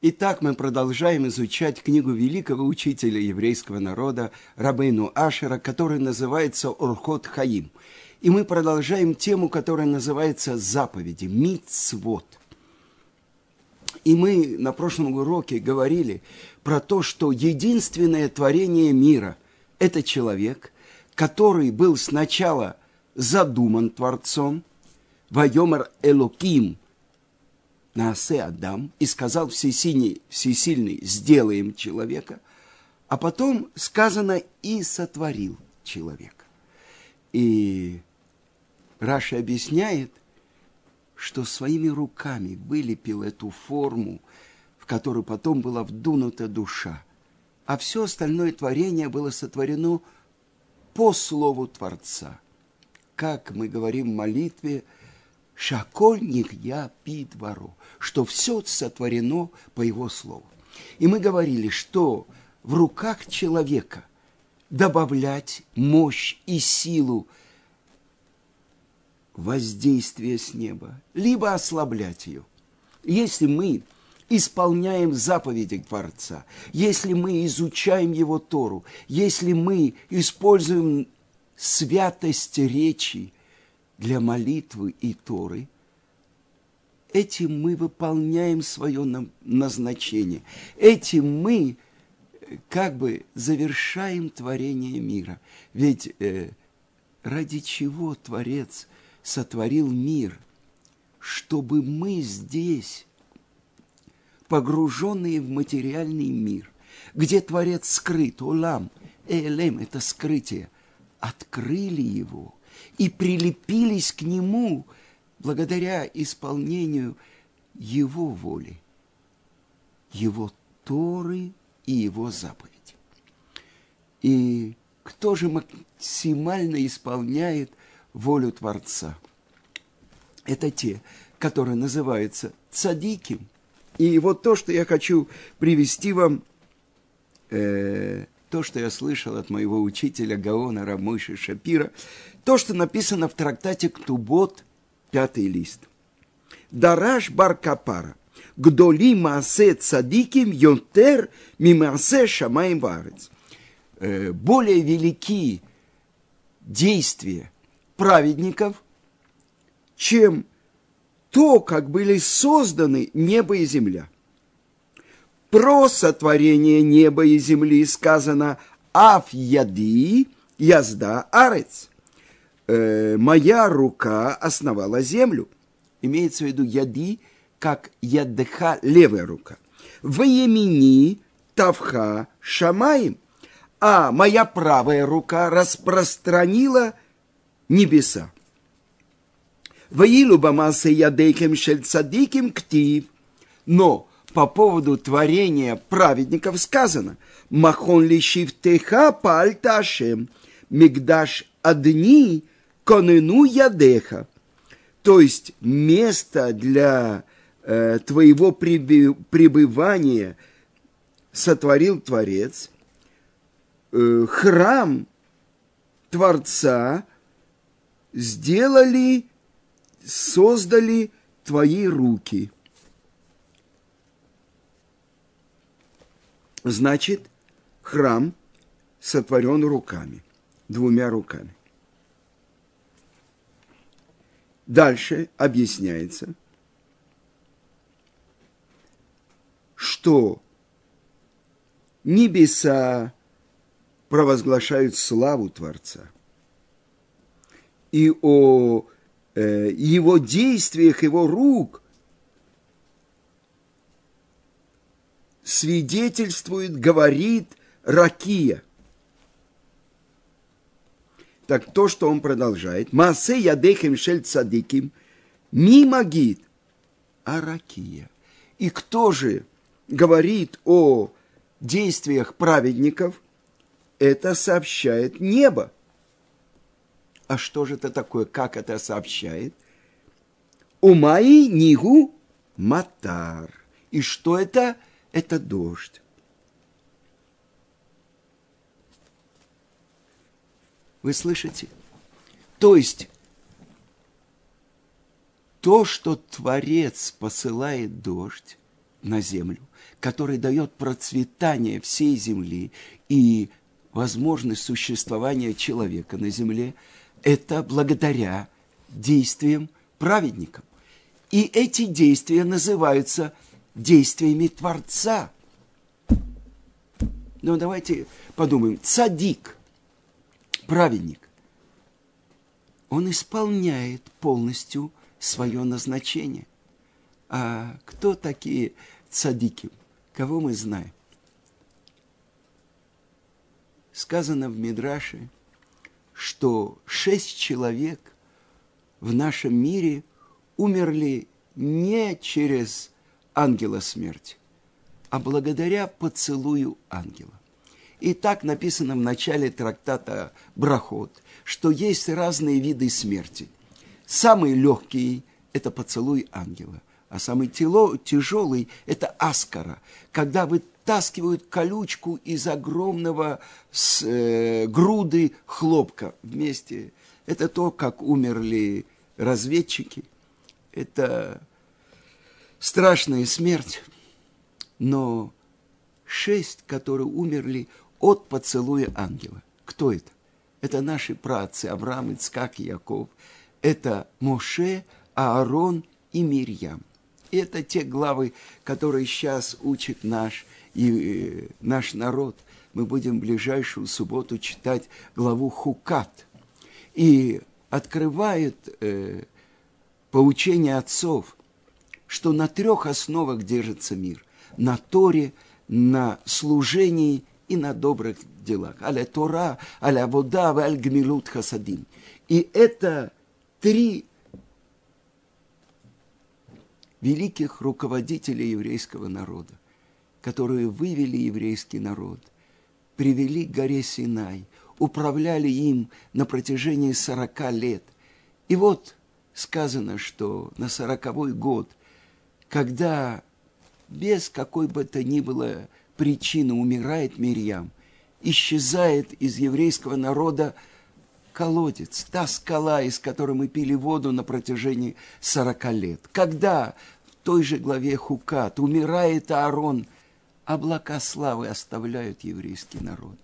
Итак, мы продолжаем изучать книгу великого учителя еврейского народа Рабейну Ашера, которая называется Урхот Хаим. И мы продолжаем тему, которая называется заповеди, мицвод. И мы на прошлом уроке говорили про то, что единственное творение мира – это человек, который был сначала задуман Творцом, Вайомар Элоким – Наасе Адам, и сказал всесильный, всесильный, сделаем человека, а потом сказано и сотворил человека. И Раша объясняет, что своими руками вылепил эту форму, в которую потом была вдунута душа, а все остальное творение было сотворено по слову Творца. Как мы говорим в молитве – Шакольник я пит вору, что все сотворено по его слову. И мы говорили, что в руках человека добавлять мощь и силу воздействия с неба, либо ослаблять ее. Если мы исполняем заповеди Творца, если мы изучаем Его Тору, если мы используем святость речи, для молитвы и Торы, этим мы выполняем свое назначение. Этим мы как бы завершаем творение мира. Ведь э, ради чего Творец сотворил мир? Чтобы мы здесь, погруженные в материальный мир, где Творец скрыт, Олам, Элем – это скрытие, открыли его – и прилепились к Нему благодаря исполнению Его воли, Его Торы и Его заповеди. И кто же максимально исполняет волю Творца? Это те, которые называются цадиким. И вот то, что я хочу привести вам, э, то, что я слышал от моего учителя Гаона Рамыши Шапира, то, что написано в трактате Ктубот, пятый лист. Дараш бар капара, гдоли маасе цадиким йонтер мимаасе шамаем варец. Э, более велики действия праведников, чем то, как были созданы небо и земля. Про сотворение неба и земли сказано «Аф яди язда арец» э, моя рука основала землю. Имеется в виду яди, как ядыха левая рука. В емени тавха шамаем, а моя правая рука распространила небеса. Ваилу бамаса ядейкем шель цадиким ктив. Но по поводу творения праведников сказано, махон лишив теха пальта ашем, мигдаш одни – конену ядеха, то есть место для э, твоего пребывания сотворил Творец, э, храм Творца сделали, создали твои руки. Значит, храм сотворен руками, двумя руками. Дальше объясняется, что небеса провозглашают славу Творца. И о э, его действиях, его рук свидетельствует, говорит Ракия – так то, что он продолжает, Масе ядехем шель цадиким, мимо гид, аракия. И кто же говорит о действиях праведников, это сообщает небо. А что же это такое? Как это сообщает? Умаи нигу матар. И что это? Это дождь. Вы слышите? То есть, то, что Творец посылает дождь, на землю, который дает процветание всей земли и возможность существования человека на земле, это благодаря действиям праведников. И эти действия называются действиями Творца. Но давайте подумаем. Цадик, праведник, он исполняет полностью свое назначение. А кто такие цадики? Кого мы знаем? Сказано в Мидраше, что шесть человек в нашем мире умерли не через ангела смерти, а благодаря поцелую ангела. И так написано в начале трактата Брахот, что есть разные виды смерти. Самый легкий – это поцелуй ангела, а самый тяжелый – это аскара, когда вытаскивают колючку из огромного с, э, груды хлопка вместе. Это то, как умерли разведчики. Это страшная смерть. Но шесть, которые умерли от поцелуя ангела. Кто это? Это наши праотцы Авраам, Ицкак и Яков. Это Моше, Аарон и Мирьям. Это те главы, которые сейчас учит наш, и, э, наш народ. Мы будем в ближайшую субботу читать главу Хукат. И открывает э, поучение отцов, что на трех основах держится мир. На Торе, на служении и на добрых делах. Аля Тора, аля вода, аль гмилут хасадим. И это три великих руководителей еврейского народа, которые вывели еврейский народ, привели к горе Синай, управляли им на протяжении сорока лет. И вот сказано, что на сороковой год, когда без какой бы то ни было причина умирает Мирьям, исчезает из еврейского народа колодец, та скала, из которой мы пили воду на протяжении сорока лет. Когда в той же главе Хукат умирает Аарон, облака славы оставляют еврейский народ.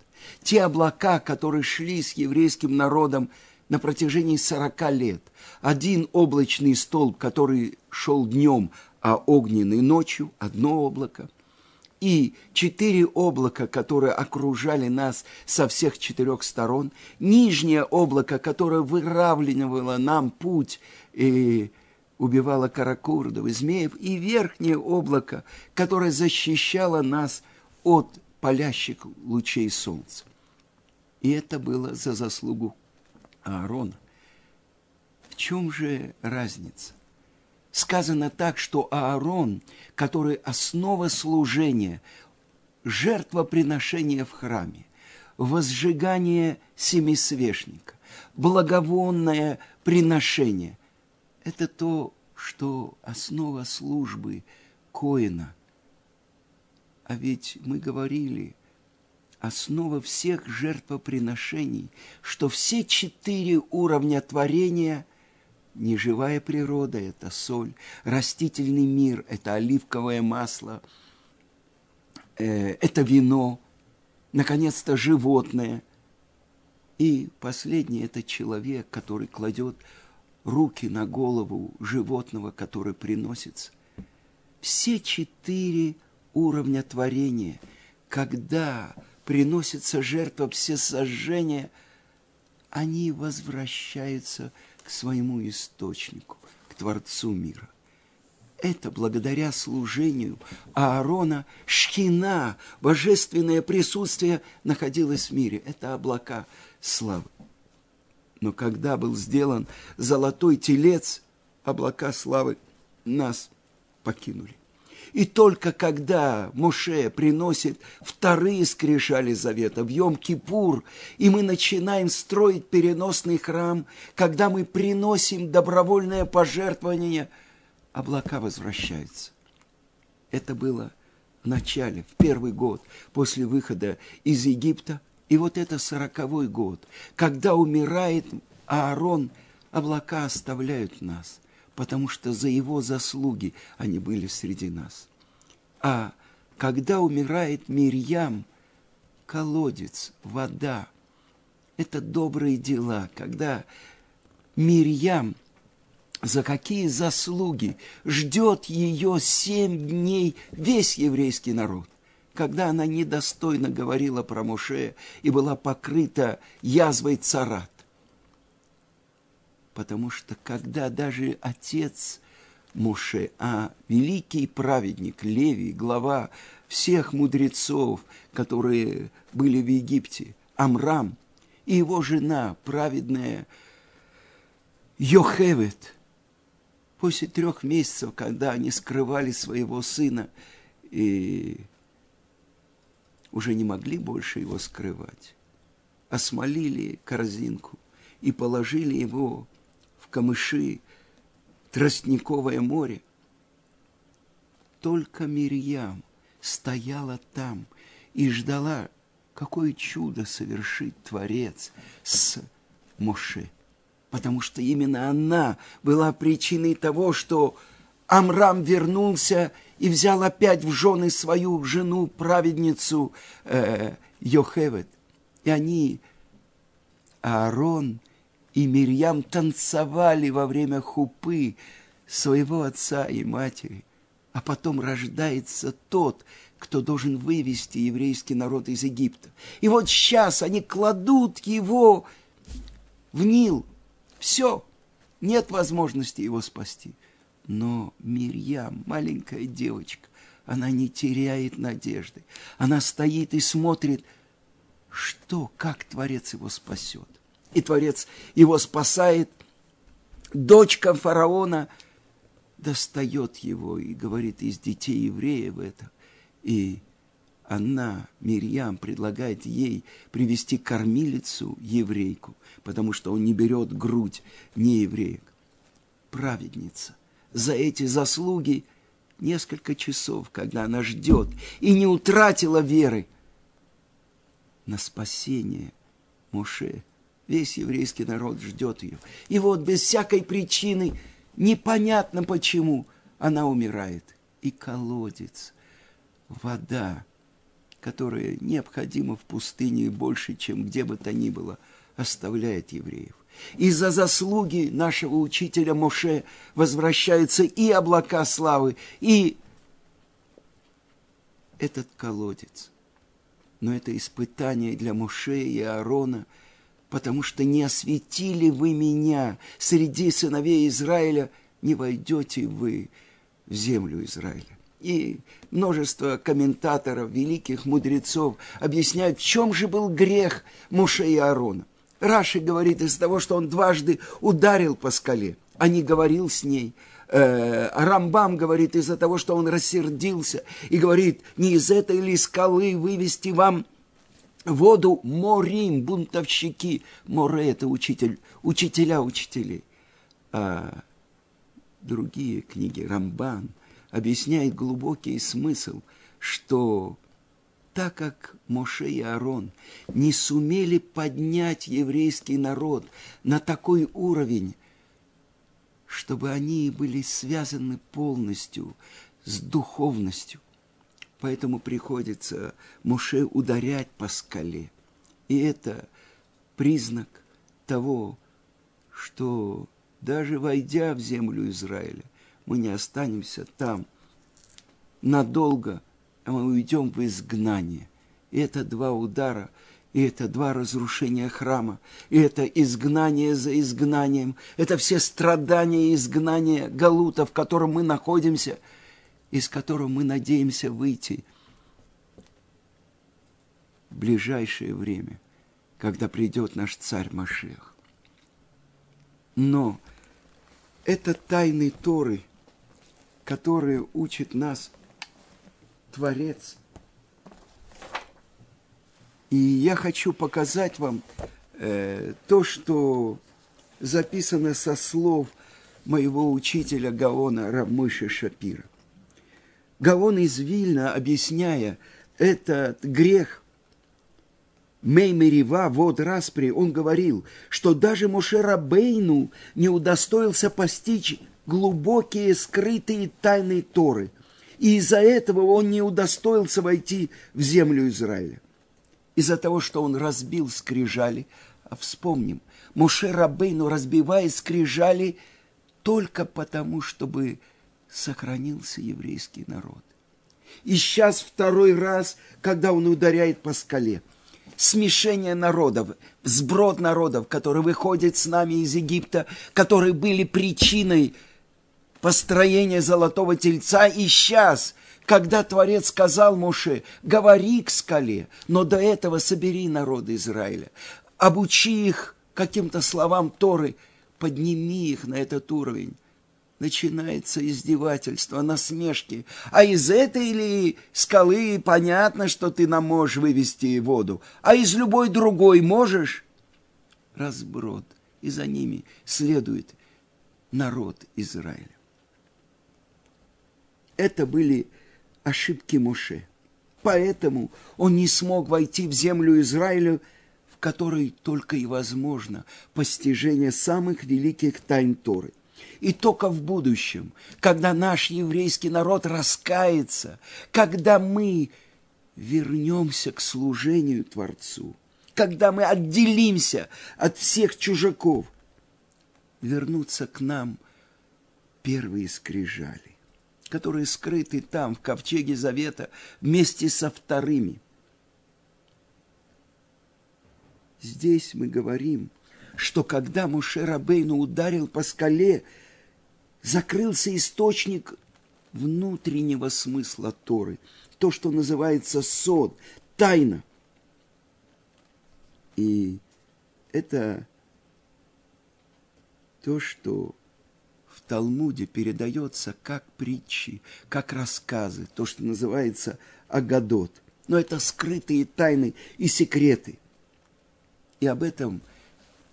Те облака, которые шли с еврейским народом на протяжении сорока лет. Один облачный столб, который шел днем, а огненный ночью, одно облако и четыре облака, которые окружали нас со всех четырех сторон, нижнее облако, которое выравнивало нам путь и убивало каракурдов и змеев, и верхнее облако, которое защищало нас от палящих лучей солнца. И это было за заслугу Аарона. В чем же разница? Сказано так, что Аарон, который основа служения, жертвоприношение в храме, возжигание семисвешника, благовонное приношение – это то, что основа службы Коина. А ведь мы говорили, основа всех жертвоприношений, что все четыре уровня творения – неживая природа – это соль, растительный мир – это оливковое масло, э, это вино, наконец-то животное. И последнее – это человек, который кладет руки на голову животного, который приносится. Все четыре уровня творения, когда приносится жертва всесожжения, они возвращаются к своему источнику, к Творцу мира. Это благодаря служению Аарона Шхина, божественное присутствие находилось в мире. Это облака славы. Но когда был сделан золотой телец, облака славы нас покинули. И только когда Моше приносит вторые скрижали завета в Йом-Кипур, и мы начинаем строить переносный храм, когда мы приносим добровольное пожертвование, облака возвращаются. Это было в начале, в первый год после выхода из Египта. И вот это сороковой год, когда умирает Аарон, облака оставляют нас – потому что за его заслуги они были среди нас. А когда умирает Мирьям, колодец, вода, это добрые дела, когда Мирьям за какие заслуги ждет ее семь дней весь еврейский народ когда она недостойно говорила про Моше и была покрыта язвой царат. Потому что когда даже отец Моше, а великий праведник Левий, глава всех мудрецов, которые были в Египте, Амрам, и его жена, праведная Йохевет, после трех месяцев, когда они скрывали своего сына, и уже не могли больше его скрывать. Осмолили корзинку и положили его камыши, тростниковое море. Только Мирьям стояла там и ждала, какое чудо совершит Творец с Моше. Потому что именно она была причиной того, что Амрам вернулся и взял опять в жены свою жену, праведницу э, Йохевет. И они, Аарон и Мирьям, танцевали во время хупы своего отца и матери. А потом рождается тот, кто должен вывести еврейский народ из Египта. И вот сейчас они кладут его в Нил. Все, нет возможности его спасти. Но Мирьям, маленькая девочка, она не теряет надежды. Она стоит и смотрит, что, как Творец его спасет. И Творец его спасает. Дочка фараона достает его и говорит из детей евреев это. И она, Мирьям, предлагает ей привести кормилицу еврейку, потому что он не берет грудь не евреек. Праведница – за эти заслуги несколько часов, когда она ждет и не утратила веры на спасение Моше. Весь еврейский народ ждет ее. И вот без всякой причины, непонятно почему, она умирает. И колодец, вода, которая необходима в пустыне больше, чем где бы то ни было, оставляет евреев. Из-за заслуги нашего учителя Моше возвращаются и облака славы, и этот колодец. Но это испытание для Моше и Аарона, потому что не осветили вы меня среди сыновей Израиля, не войдете вы в землю Израиля. И множество комментаторов, великих мудрецов объясняют, в чем же был грех Моше и Аарона. Раши говорит из того, что он дважды ударил по скале, а не говорил с ней. Э, Рамбам говорит из-за того, что он рассердился и говорит, не из этой ли скалы вывести вам воду морим, бунтовщики. Море – это учитель, учителя учителей. А другие книги, Рамбан, объясняет глубокий смысл, что так как Моше и Аарон не сумели поднять еврейский народ на такой уровень, чтобы они были связаны полностью с духовностью. Поэтому приходится Моше ударять по скале. И это признак того, что даже войдя в землю Израиля, мы не останемся там надолго – а мы уйдем в изгнание. И это два удара, и это два разрушения храма, и это изгнание за изгнанием, это все страдания и изгнания Галута, в котором мы находимся, из которого мы надеемся выйти в ближайшее время, когда придет наш царь Машех. Но это тайны Торы, которые учат нас – Творец. И я хочу показать вам э, то, что записано со слов моего учителя Гаона Рамыша Шапира. Гаон из Вильна, объясняя этот грех Меймерива, вот распри, он говорил, что даже Моше Бейну не удостоился постичь глубокие скрытые тайны Торы – И из-за этого он не удостоился войти в землю Израиля. Из-за того, что он разбил скрижали, а вспомним, Муше Рабейну, разбивая скрижали, только потому, чтобы сохранился еврейский народ. И сейчас второй раз, когда он ударяет по скале. Смешение народов, сброд народов, которые выходят с нами из Египта, которые были причиной построения золотого тельца. И сейчас, когда Творец сказал Муше, говори к скале, но до этого собери народы Израиля, обучи их каким-то словам Торы, подними их на этот уровень начинается издевательство, насмешки. А из этой или скалы понятно, что ты нам можешь вывести воду, а из любой другой можешь? Разброд, и за ними следует народ Израиля. Это были ошибки Моше. Поэтому он не смог войти в землю Израиля, в которой только и возможно постижение самых великих тайн Торы – и только в будущем, когда наш еврейский народ раскается, когда мы вернемся к служению Творцу, когда мы отделимся от всех чужаков, вернутся к нам первые скрижали, которые скрыты там, в ковчеге Завета, вместе со вторыми. Здесь мы говорим, что когда Муше Рабейну ударил по скале – закрылся источник внутреннего смысла Торы, то, что называется сод, тайна. И это то, что в Талмуде передается как притчи, как рассказы, то, что называется Агадот. Но это скрытые тайны и секреты. И об этом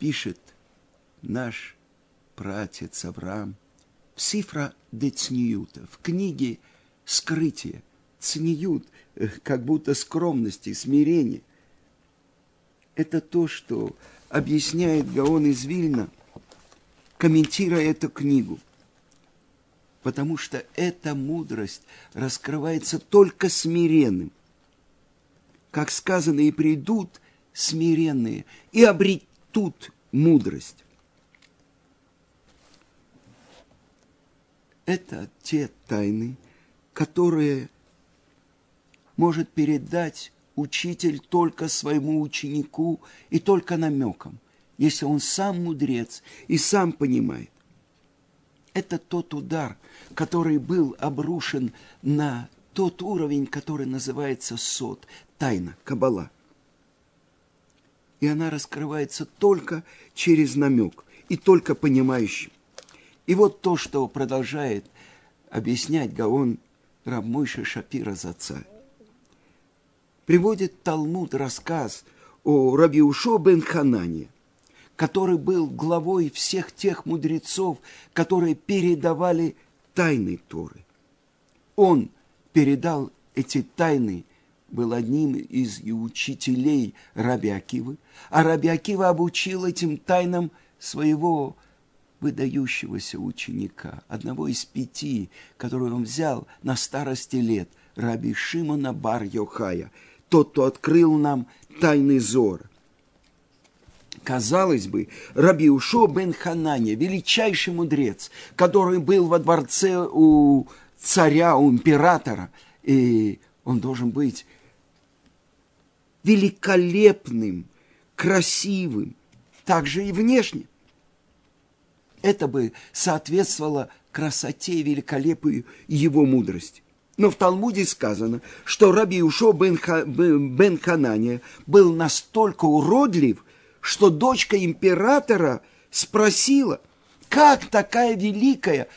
пишет наш пратец Авраам в Сифра де Цниюта, в книге «Скрытие», Цниют, э, как будто скромности, смирение. Это то, что объясняет Гаон из Вильна, комментируя эту книгу. Потому что эта мудрость раскрывается только смиренным. Как сказано, и придут смиренные, и обретут мудрость. Это те тайны, которые может передать учитель только своему ученику и только намеком, если он сам мудрец и сам понимает. Это тот удар, который был обрушен на тот уровень, который называется сот, тайна, кабала. И она раскрывается только через намек и только понимающим. И вот то, что продолжает объяснять Гаон Рамойша Шапира Заца. Приводит Талмуд рассказ о Рабиушо бен Ханане, который был главой всех тех мудрецов, которые передавали тайны Торы. Он передал эти тайны, был одним из учителей Раби Акивы, а Раби Акива обучил этим тайнам своего выдающегося ученика, одного из пяти, которого он взял на старости лет, раби Шимона бар Йохая, тот, кто открыл нам тайный зор. Казалось бы, Раби Ушо бен Хананя, величайший мудрец, который был во дворце у царя, у императора, и он должен быть великолепным, красивым, также и внешне. Это бы соответствовало красоте и великолепию его мудрости. Но в Талмуде сказано, что Раби Ушо бен, Ха, был настолько уродлив, что дочка императора спросила, как такая великая,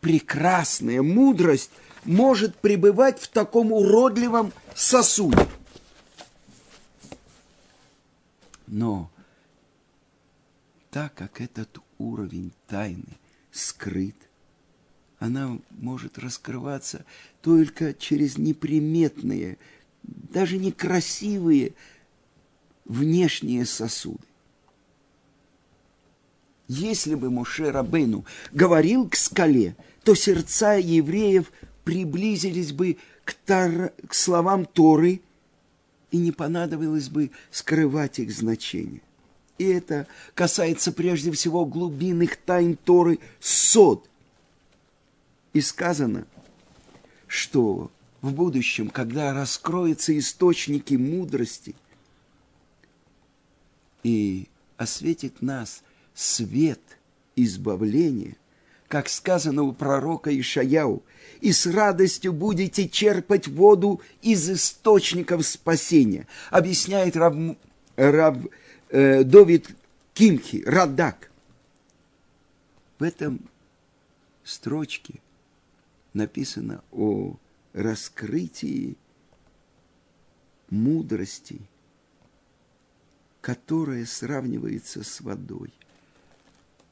прекрасная мудрость может пребывать в таком уродливом сосуде. Но так как этот уровень тайны скрыт, она может раскрываться только через неприметные, даже некрасивые внешние сосуды. Если бы Муше Рабейну говорил к скале, то сердца евреев приблизились бы к, тар... к словам Торы, и не понадобилось бы скрывать их значение. И это касается прежде всего глубинных тайн Торы сод. И сказано, что в будущем, когда раскроются источники мудрости и осветит нас свет избавления, как сказано у пророка Ишаяу, и с радостью будете черпать воду из источников спасения, объясняет Рав, Рав э, Довид Кимхи, Радак. В этом строчке написано о раскрытии мудрости, которая сравнивается с водой.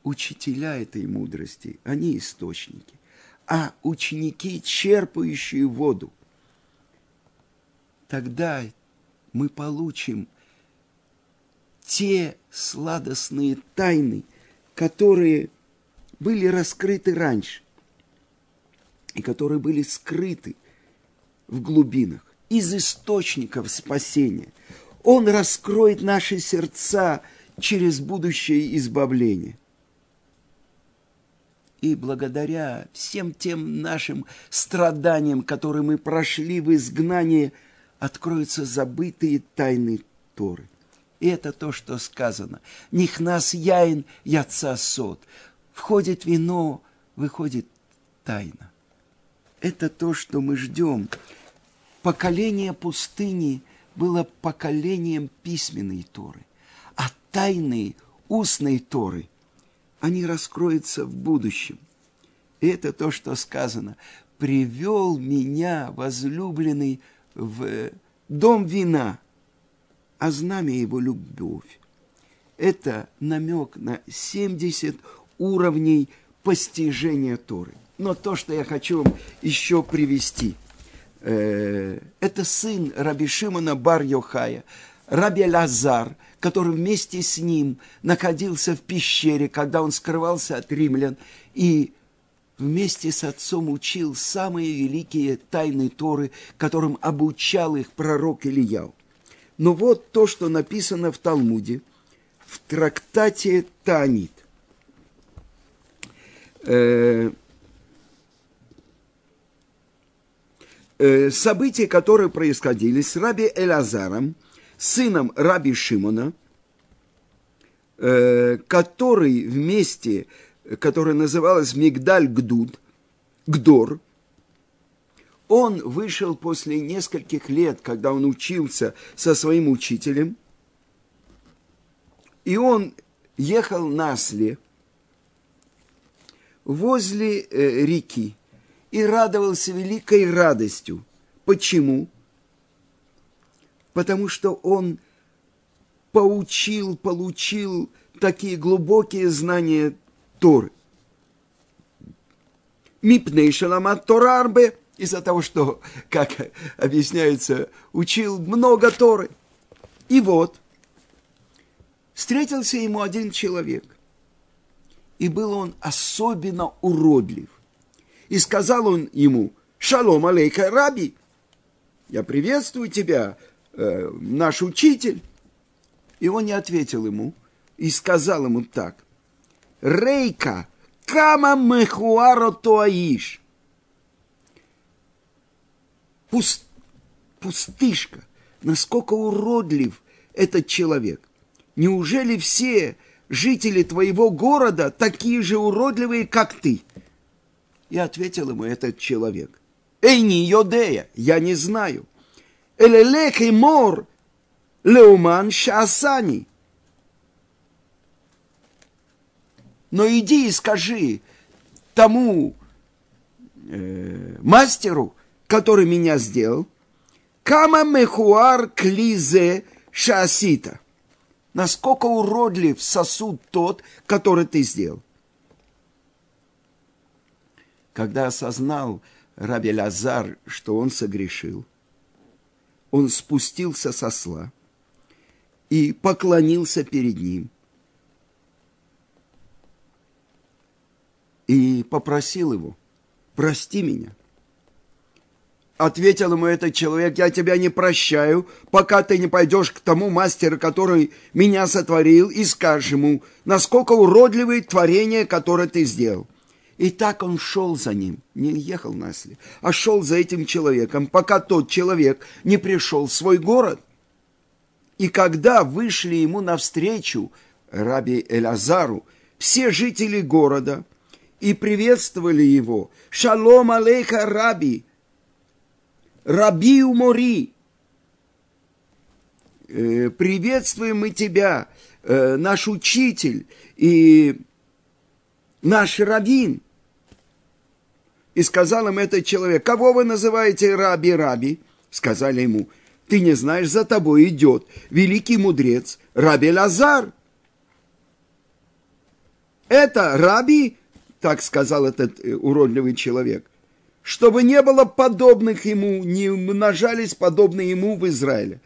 Учителя этой мудрости, они источники, а ученики, черпающие воду. Тогда мы получим те сладостные тайны, которые были раскрыты раньше и которые были скрыты в глубинах, из источников спасения. Он раскроет наши сердца через будущее избавление. И благодаря всем тем нашим страданиям, которые мы прошли в изгнании, откроются забытые тайны Торы. И это то, что сказано. Нихнас яин яца сот. Входит вино, выходит тайна. Это то, что мы ждем. Поколение пустыни было поколением письменной Торы, а тайны устной Торы, они раскроются в будущем. И это то, что сказано. «Привел меня возлюбленный в дом вина, а знамя его любовь. Это намек на 70 уровней постижения Торы. Но то, что я хочу вам еще привести, э, это сын Раби Шимона Бар Йохая, Раби Лазар, который вместе с ним находился в пещере, когда он скрывался от римлян, и вместе с отцом учил самые великие тайны Торы, которым обучал их пророк Ильяу. Но вот то, что написано в Талмуде, в трактате Танит. Э, э, события, которые происходили с Раби Элазаром, сыном Раби Шимона, э, который вместе, который называлась Мигдаль Гдуд, Гдор, он вышел после нескольких лет, когда он учился со своим учителем, и он ехал на осле возле э, реки и радовался великой радостью. Почему? Потому что он поучил, получил такие глубокие знания Торы. Мипней шаламат Торарбе – из-за того, что, как объясняется, учил много Торы. И вот, встретился ему один человек, и был он особенно уродлив. И сказал он ему, «Шалом алейка, раби! Я приветствую тебя, э, наш учитель!» И он не ответил ему, и сказал ему так, «Рейка, кама мехуаро тоаиш!» пуст, пустышка, насколько уродлив этот человек. Неужели все жители твоего города такие же уродливые, как ты? И ответил ему этот человек. Эй, не Йодея, я не знаю. Элелех и мор леуман шасани. Но иди и скажи тому э, мастеру, который меня сделал, кама мехуар клизе шасита. Насколько уродлив сосуд тот, который ты сделал. Когда осознал Раби Лазар, что он согрешил, он спустился со сла и поклонился перед ним. И попросил его, прости меня – Ответил ему этот человек, я тебя не прощаю, пока ты не пойдешь к тому мастеру, который меня сотворил, и скажешь ему, насколько уродливые творения, которое ты сделал. И так он шел за ним, не ехал насли, а шел за этим человеком, пока тот человек не пришел в свой город. И когда вышли ему навстречу раби Элазару все жители города и приветствовали его, «Шалом алейха, раби!» Раби Умори, э, приветствуем мы тебя, э, наш учитель и наш раввин. И сказал им этот человек, кого вы называете раби-раби? Сказали ему, ты не знаешь, за тобой идет великий мудрец Раби Лазар. Это раби, так сказал этот э, уродливый человек, чтобы не было подобных ему, не умножались подобные ему в Израиле.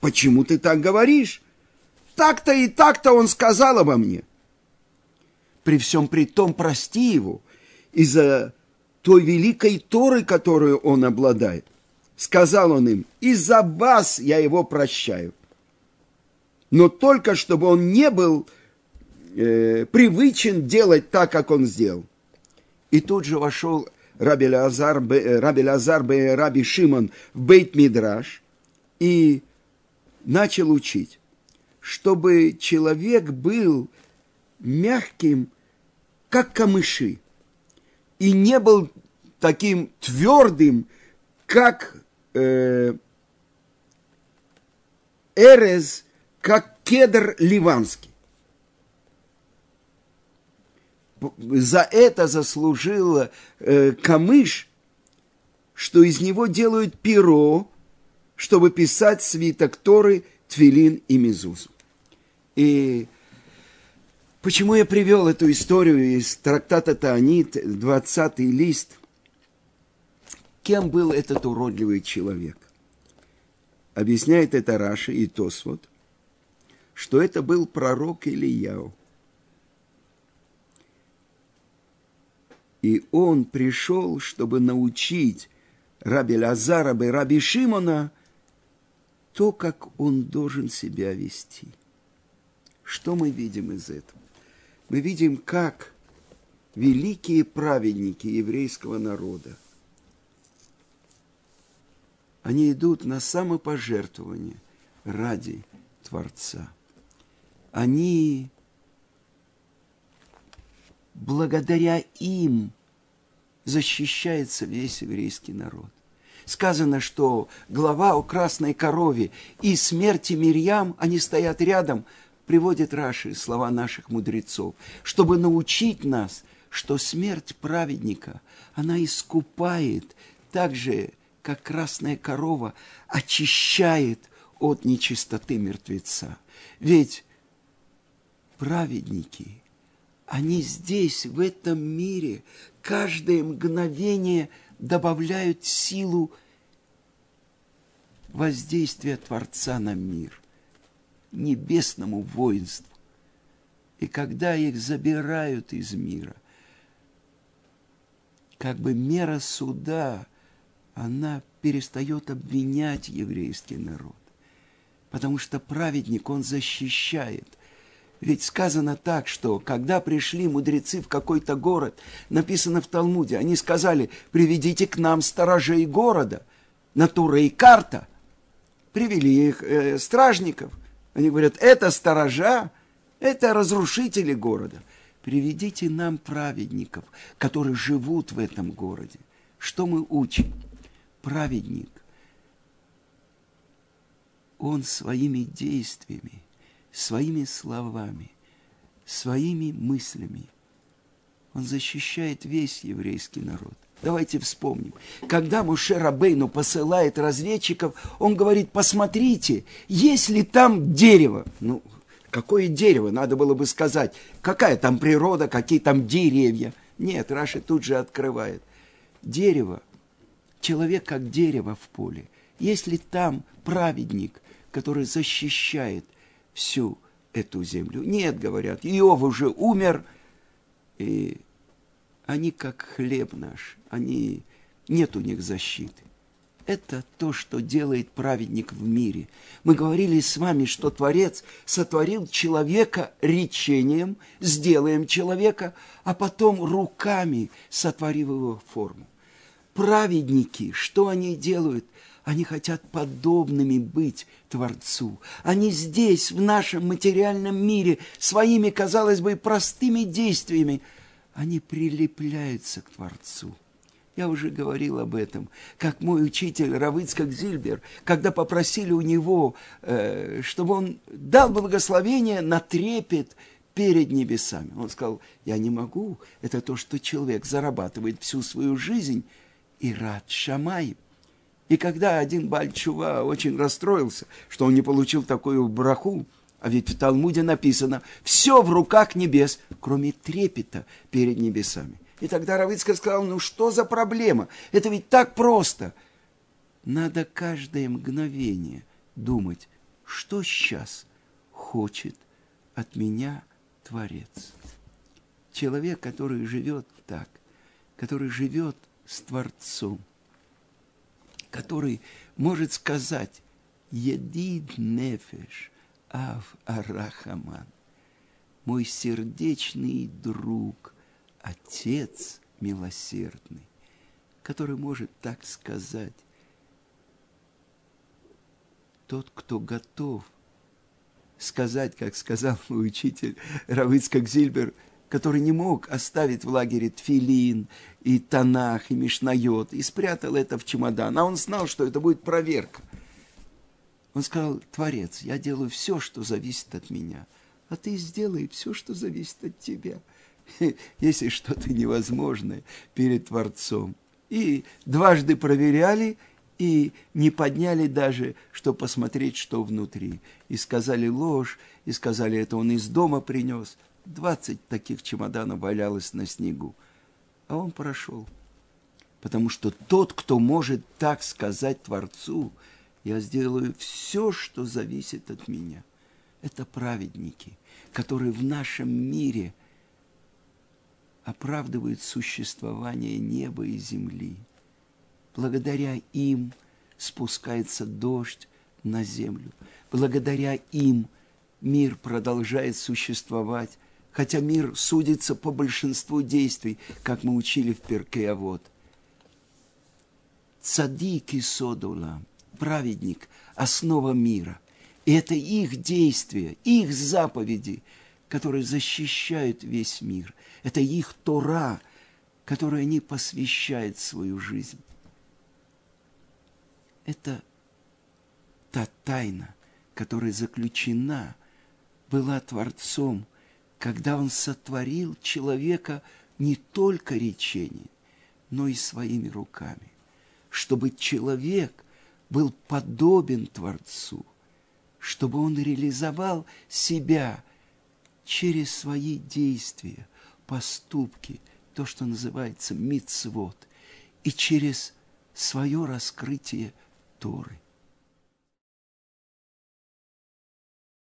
Почему ты так говоришь? Так-то и так-то он сказал обо мне. При всем при том прости его из-за той великой Торы, которую он обладает. Сказал он им, из-за вас я его прощаю. Но только чтобы он не был э, привычен делать так, как он сделал. И тут же вошел Раби Лазар, Раби Лазар Раби Шимон в Бейт Мидраш и начал учить, чтобы человек был мягким, как камыши, и не был таким твердым, как э, Эрез, как кедр ливанский. за это заслужил э, камыш, что из него делают перо, чтобы писать свиток Торы, Твилин и Мезузу. И почему я привел эту историю из трактата Таанит, 20 лист? Кем был этот уродливый человек? Объясняет это Раша и Тосвот, что это был пророк Ильяу. И он пришел, чтобы научить раби Лазара и раби Шимона то, как он должен себя вести. Что мы видим из этого? Мы видим, как великие праведники еврейского народа, они идут на самопожертвование ради Творца. Они благодаря им защищается весь еврейский народ. Сказано, что глава о красной корове и смерти Мирьям, они стоят рядом, приводит Раши слова наших мудрецов, чтобы научить нас, что смерть праведника, она искупает так же, как красная корова очищает от нечистоты мертвеца. Ведь праведники – они здесь, в этом мире, каждое мгновение добавляют силу воздействия Творца на мир, небесному воинству. И когда их забирают из мира, как бы мера суда, она перестает обвинять еврейский народ. Потому что праведник, он защищает – ведь сказано так, что когда пришли мудрецы в какой-то город, написано в Талмуде, они сказали, приведите к нам сторожей города, натура и карта. Привели их э, стражников. Они говорят, это сторожа, это разрушители города. Приведите нам праведников, которые живут в этом городе. Что мы учим? Праведник, он своими действиями своими словами, своими мыслями. Он защищает весь еврейский народ. Давайте вспомним. Когда Муше Рабейну посылает разведчиков, он говорит, посмотрите, есть ли там дерево. Ну, какое дерево, надо было бы сказать. Какая там природа, какие там деревья. Нет, Раши тут же открывает. Дерево, человек как дерево в поле. Если там праведник, который защищает всю эту землю. Нет, говорят, Иов уже умер, и они как хлеб наш, они, нет у них защиты. Это то, что делает праведник в мире. Мы говорили с вами, что Творец сотворил человека речением, сделаем человека, а потом руками сотворив его форму. Праведники, что они делают? Они хотят подобными быть Творцу. Они здесь, в нашем материальном мире, своими, казалось бы, простыми действиями, они прилепляются к Творцу. Я уже говорил об этом, как мой учитель Равыцкак Зильбер, когда попросили у него, э, чтобы он дал благословение на трепет перед небесами. Он сказал, я не могу, это то, что человек зарабатывает всю свою жизнь и рад шамай. И когда один Бальчува очень расстроился, что он не получил такую браху, а ведь в Талмуде написано, все в руках небес, кроме трепета перед небесами. И тогда Равицкий сказал, ну что за проблема? Это ведь так просто. Надо каждое мгновение думать, что сейчас хочет от меня Творец. Человек, который живет так, который живет с Творцом, который может сказать «Едид нефеш ав арахаман», мой сердечный друг, Отец милосердный, который может так сказать. Тот, кто готов сказать, как сказал мой учитель Равыцкак Зильбер, который не мог оставить в лагере тфилин и танах, и мишнайот, и спрятал это в чемодан. А он знал, что это будет проверка. Он сказал, Творец, я делаю все, что зависит от меня, а ты сделай все, что зависит от тебя – если что-то невозможное перед Творцом. И дважды проверяли, и не подняли даже, чтобы посмотреть, что внутри. И сказали ложь, и сказали, это он из дома принес. Двадцать таких чемоданов валялось на снегу. А он прошел. Потому что тот, кто может так сказать Творцу, я сделаю все, что зависит от меня. Это праведники, которые в нашем мире – оправдывают существование неба и земли. Благодаря им спускается дождь на землю. Благодаря им мир продолжает существовать, хотя мир судится по большинству действий, как мы учили в Перке вот. Цадик и Содула, праведник, основа мира. И это их действия, их заповеди – которые защищают весь мир. Это их Тора, которой они посвящают свою жизнь. Это та тайна, которая заключена была Творцом, когда Он сотворил человека не только речением, но и своими руками, чтобы человек был подобен Творцу, чтобы он реализовал себя – через свои действия, поступки, то, что называется мицвод, и через свое раскрытие Торы –